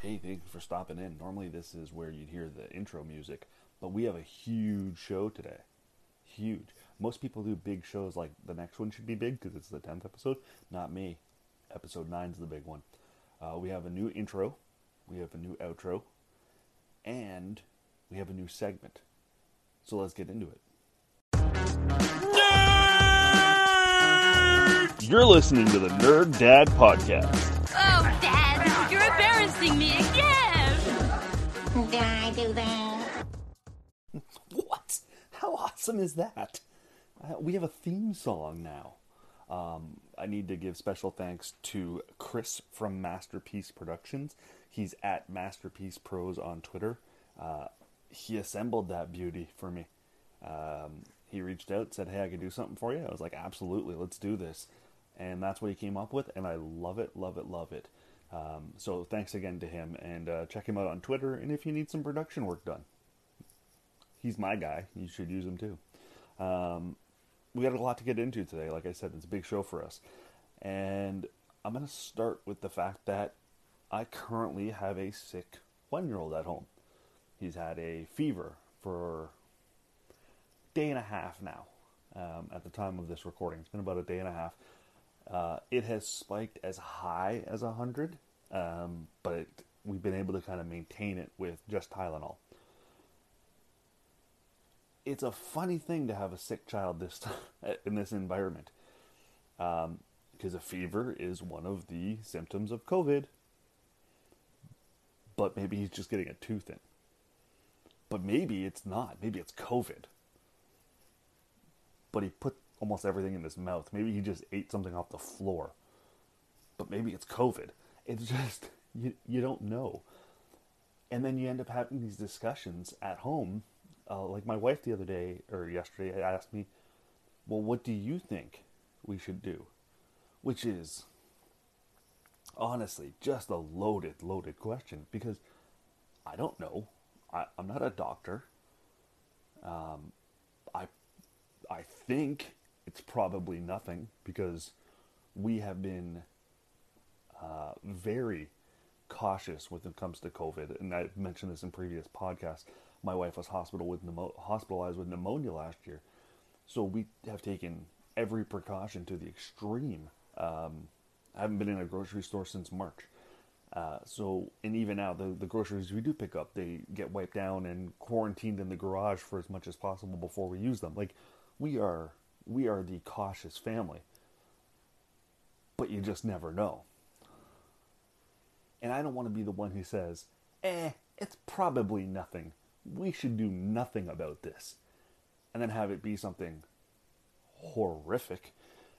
Hey, thank you for stopping in. Normally, this is where you'd hear the intro music, but we have a huge show today. Huge. Most people do big shows like the next one should be big because it's the 10th episode. Not me. Episode 9 is the big one. Uh, we have a new intro, we have a new outro, and we have a new segment. So let's get into it. You're listening to the Nerd Dad Podcast. Dad, you're embarrassing me again. Did I do that? What? How awesome is that? Uh, we have a theme song now. Um, I need to give special thanks to Chris from Masterpiece Productions. He's at Masterpiece Pros on Twitter. Uh, he assembled that beauty for me. Um, he reached out, said, "Hey, I can do something for you." I was like, "Absolutely, let's do this." And that's what he came up with, and I love it, love it, love it. Um, so thanks again to him, and uh, check him out on Twitter. And if you need some production work done, he's my guy. You should use him too. Um, we got a lot to get into today. Like I said, it's a big show for us. And I'm going to start with the fact that I currently have a sick one year old at home. He's had a fever for a day and a half now um, at the time of this recording. It's been about a day and a half. Uh, it has spiked as high as 100, um, but it, we've been able to kind of maintain it with just Tylenol it's a funny thing to have a sick child this time in this environment, um, because a fever is one of the symptoms of COVID. But maybe he's just getting a tooth in. But maybe it's not. Maybe it's COVID. But he put almost everything in his mouth. Maybe he just ate something off the floor. But maybe it's COVID. It's just you you don't know. And then you end up having these discussions at home uh, like my wife the other day or yesterday asked me, "Well, what do you think we should do?" Which is honestly just a loaded, loaded question because I don't know. I, I'm not a doctor. Um, I I think it's probably nothing because we have been uh, very cautious when it comes to COVID, and I've mentioned this in previous podcasts my wife was hospital with pneumo- hospitalized with pneumonia last year. So we have taken every precaution to the extreme. Um, I haven't been in a grocery store since March. Uh, so, and even now, the, the groceries we do pick up, they get wiped down and quarantined in the garage for as much as possible before we use them. Like, we are, we are the cautious family. But you just never know. And I don't want to be the one who says, eh, it's probably nothing we should do nothing about this and then have it be something horrific.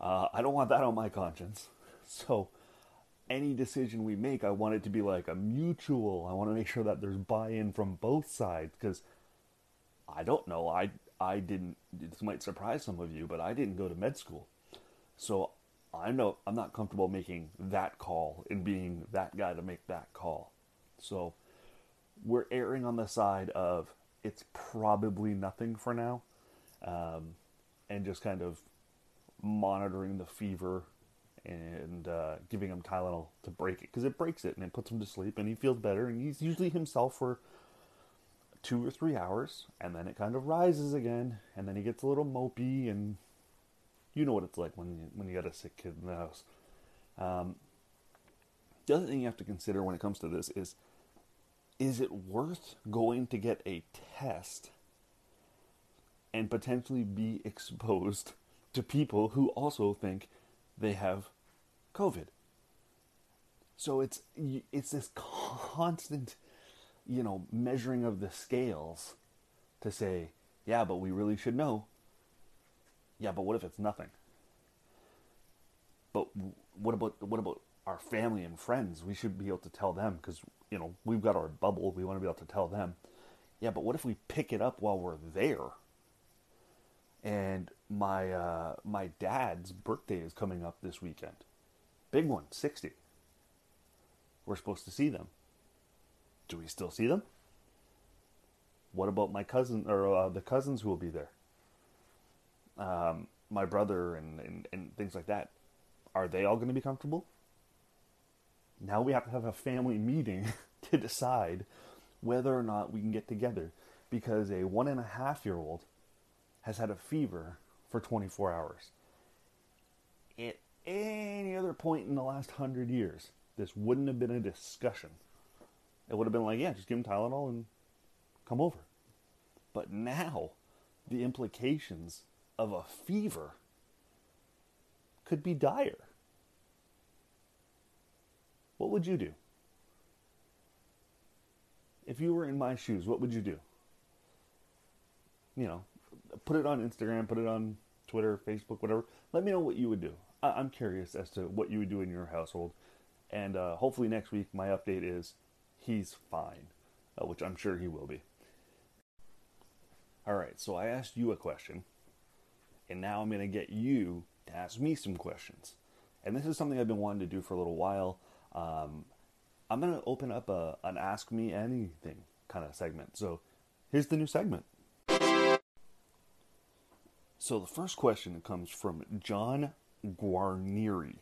Uh, I don't want that on my conscience. So, any decision we make, I want it to be like a mutual. I want to make sure that there's buy-in from both sides because I don't know. I I didn't. This might surprise some of you, but I didn't go to med school, so I know I'm not comfortable making that call and being that guy to make that call. So we're erring on the side of it's probably nothing for now, um, and just kind of monitoring the fever and uh, giving him Tylenol to break it because it breaks it and it puts him to sleep and he feels better and he's usually himself for two or three hours and then it kind of rises again and then he gets a little mopey and you know what it's like when you when you got a sick kid in the house. Um, the other thing you have to consider when it comes to this is is it worth going to get a test and potentially be exposed to people who also think they have COVID? So it's it's this constant, you know, measuring of the scales to say, yeah, but we really should know. Yeah, but what if it's nothing? But what about what about our family and friends, we should be able to tell them because, you know, we've got our bubble. We want to be able to tell them. Yeah, but what if we pick it up while we're there? And my uh, my dad's birthday is coming up this weekend. Big one, 60. We're supposed to see them. Do we still see them? What about my cousin or uh, the cousins who will be there? Um, my brother and, and, and things like that. Are they all going to be comfortable? Now we have to have a family meeting to decide whether or not we can get together because a one and a half year old has had a fever for 24 hours. At any other point in the last hundred years, this wouldn't have been a discussion. It would have been like, yeah, just give him Tylenol and come over. But now, the implications of a fever could be dire. What would you do? If you were in my shoes, what would you do? You know, put it on Instagram, put it on Twitter, Facebook, whatever. Let me know what you would do. I- am curious as to what you would do in your household. And uh, hopefully next week, my update is he's fine, uh, which I'm sure he will be. All right, so I asked you a question, and now I'm going to get you to ask me some questions. And this is something I've been wanting to do for a little while. Um, I'm going to open up a, an Ask Me Anything kind of segment. So here's the new segment. So the first question comes from John Guarnieri.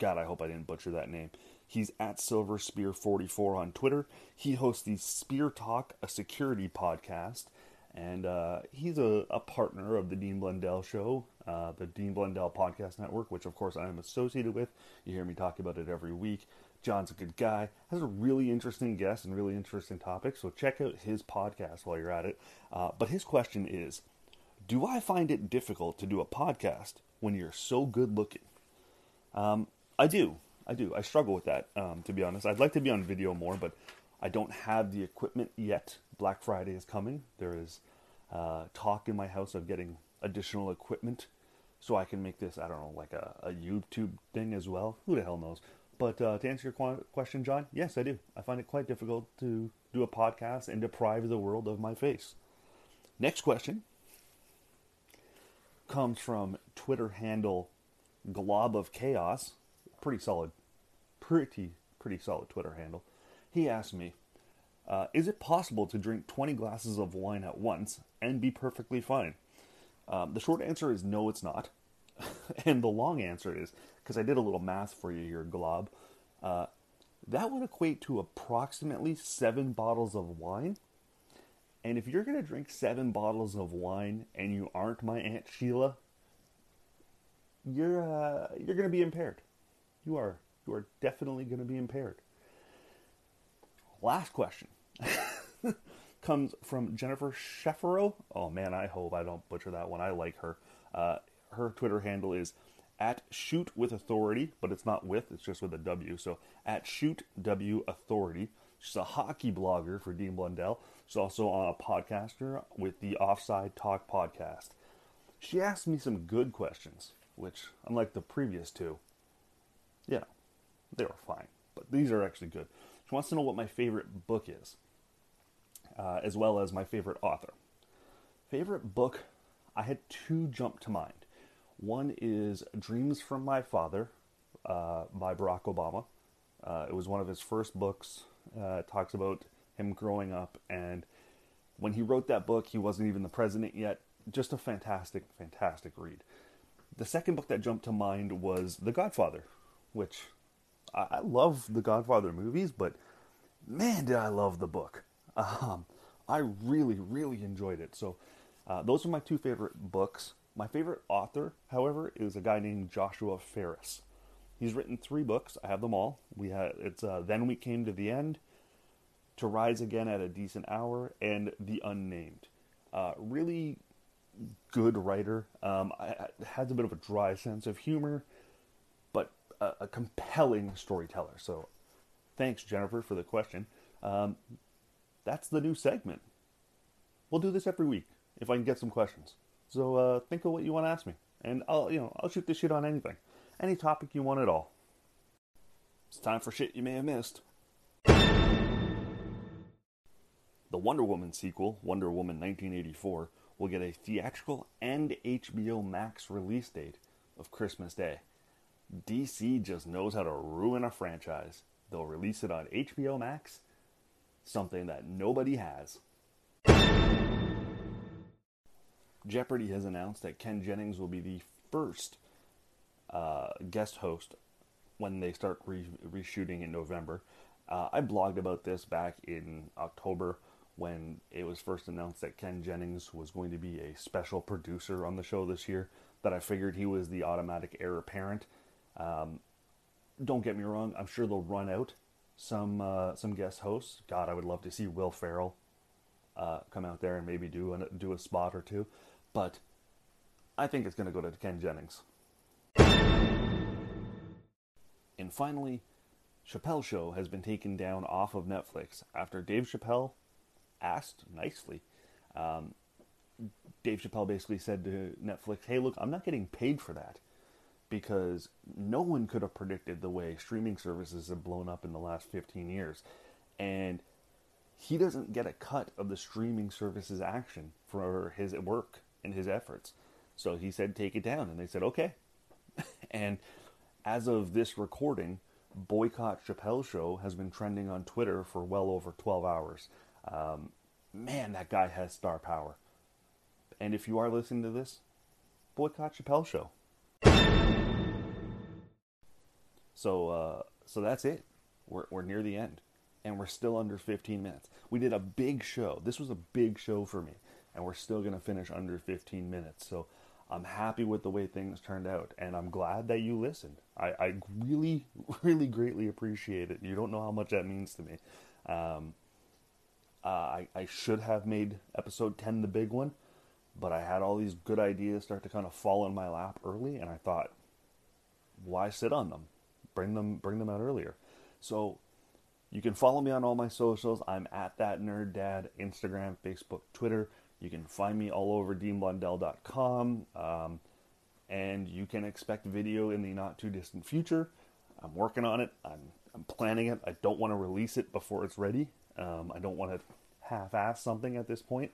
God, I hope I didn't butcher that name. He's at Silver Spear 44 on Twitter. He hosts the Spear Talk, a security podcast, and uh, he's a, a, partner of the Dean Blundell Show, uh, the Dean Blundell Podcast Network, which of course I am associated with. You hear me talk about it every week. John's a good guy, has a really interesting guest and really interesting topics, so check out his podcast while you're at it. Uh, but his question is Do I find it difficult to do a podcast when you're so good looking? Um, I do. I do. I struggle with that, um, to be honest. I'd like to be on video more, but I don't have the equipment yet. Black Friday is coming. There is uh, talk in my house of getting additional equipment so I can make this, I don't know, like a, a YouTube thing as well. Who the hell knows? But uh, to answer your question, John, yes, I do. I find it quite difficult to do a podcast and deprive the world of my face. Next question comes from Twitter handle Glob of Chaos. Pretty solid, pretty, pretty solid Twitter handle. He asked me, uh, Is it possible to drink 20 glasses of wine at once and be perfectly fine? Um, the short answer is no, it's not. and the long answer is because I did a little math for you here, Glob. Uh, that would equate to approximately seven bottles of wine. And if you're going to drink seven bottles of wine and you aren't my Aunt Sheila, you're uh, you're going to be impaired. You are you are definitely going to be impaired. Last question comes from Jennifer Sheffero. Oh man, I hope I don't butcher that one. I like her. Uh, her Twitter handle is at shoot with authority, but it's not with, it's just with a W. So at shoot W authority. She's a hockey blogger for Dean Blundell. She's also a podcaster with the Offside Talk podcast. She asked me some good questions, which, unlike the previous two, yeah, they were fine. But these are actually good. She wants to know what my favorite book is, uh, as well as my favorite author. Favorite book, I had two jump to mind. One is Dreams from My Father uh, by Barack Obama. Uh, it was one of his first books. Uh, it talks about him growing up, and when he wrote that book, he wasn't even the president yet. Just a fantastic, fantastic read. The second book that jumped to mind was The Godfather, which I, I love the Godfather movies, but man, did I love the book. Um, I really, really enjoyed it. So, uh, those are my two favorite books. My favorite author, however, is a guy named Joshua Ferris. He's written three books. I have them all. We had it's uh, Then We Came to the End, To Rise Again at a Decent Hour, and The Unnamed. Uh, really good writer. Um, I, I, has a bit of a dry sense of humor, a, a compelling storyteller. So, thanks Jennifer for the question. Um, that's the new segment. We'll do this every week if I can get some questions. So uh, think of what you want to ask me, and I'll you know I'll shoot this shit on anything, any topic you want at all. It's time for shit you may have missed. The Wonder Woman sequel, Wonder Woman 1984, will get a theatrical and HBO Max release date of Christmas Day. DC just knows how to ruin a franchise. They'll release it on HBO Max, something that nobody has. Jeopardy has announced that Ken Jennings will be the first uh, guest host when they start re- reshooting in November. Uh, I blogged about this back in October when it was first announced that Ken Jennings was going to be a special producer on the show this year. That I figured he was the automatic heir apparent. Um, don't get me wrong; I'm sure they'll run out some uh, some guest hosts. God, I would love to see Will Ferrell uh, come out there and maybe do a, do a spot or two. But I think it's going to go to Ken Jennings. And finally, Chappelle Show has been taken down off of Netflix after Dave Chappelle asked nicely. Um, Dave Chappelle basically said to Netflix, "Hey, look, I'm not getting paid for that because no one could have predicted the way streaming services have blown up in the last 15 years, and he doesn't get a cut of the streaming services action for his work and his efforts. So he said, take it down. And they said, okay. and as of this recording, Boycott Chappelle Show has been trending on Twitter for well over 12 hours. Um, man, that guy has star power. And if you are listening to this, boycott Chappelle Show. So, uh, so that's it. We're, we're near the end, and we're still under 15 minutes. We did a big show. This was a big show for me and we're still going to finish under 15 minutes. So I'm happy with the way things turned out, and I'm glad that you listened. I, I really, really greatly appreciate it. You don't know how much that means to me. Um, uh, I, I should have made episode 10 the big one, but I had all these good ideas start to kind of fall in my lap early, and I thought, why sit on them? Bring them, bring them out earlier. So you can follow me on all my socials. I'm at that nerd dad, Instagram, Facebook, Twitter. You can find me all over deanblundell.com, um, and you can expect video in the not too distant future. I'm working on it. I'm, I'm planning it. I don't want to release it before it's ready. Um, I don't want to half-ass something at this point.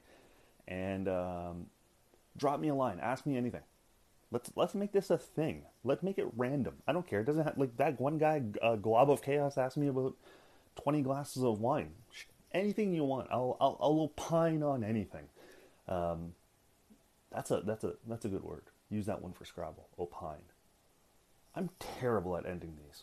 And um, drop me a line. Ask me anything. Let's let's make this a thing. Let's make it random. I don't care. It doesn't have like that one guy, uh, Glob of Chaos, asked me about twenty glasses of wine. Anything you want. I'll I'll, I'll opine on anything. Um, that's a that's a that's a good word. Use that one for Scrabble. Opine. I'm terrible at ending these.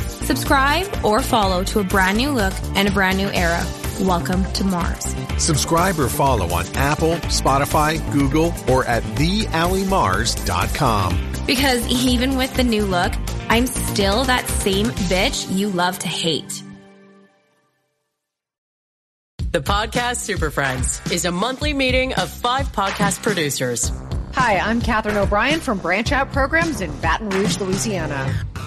Subscribe or follow to a brand new look and a brand new era. Welcome to Mars. Subscribe or follow on Apple, Spotify, Google, or at theallymars.com. Because even with the new look, I'm still that same bitch you love to hate. The Podcast Super Friends is a monthly meeting of five podcast producers. Hi, I'm Katherine O'Brien from Branch Out Programs in Baton Rouge, Louisiana.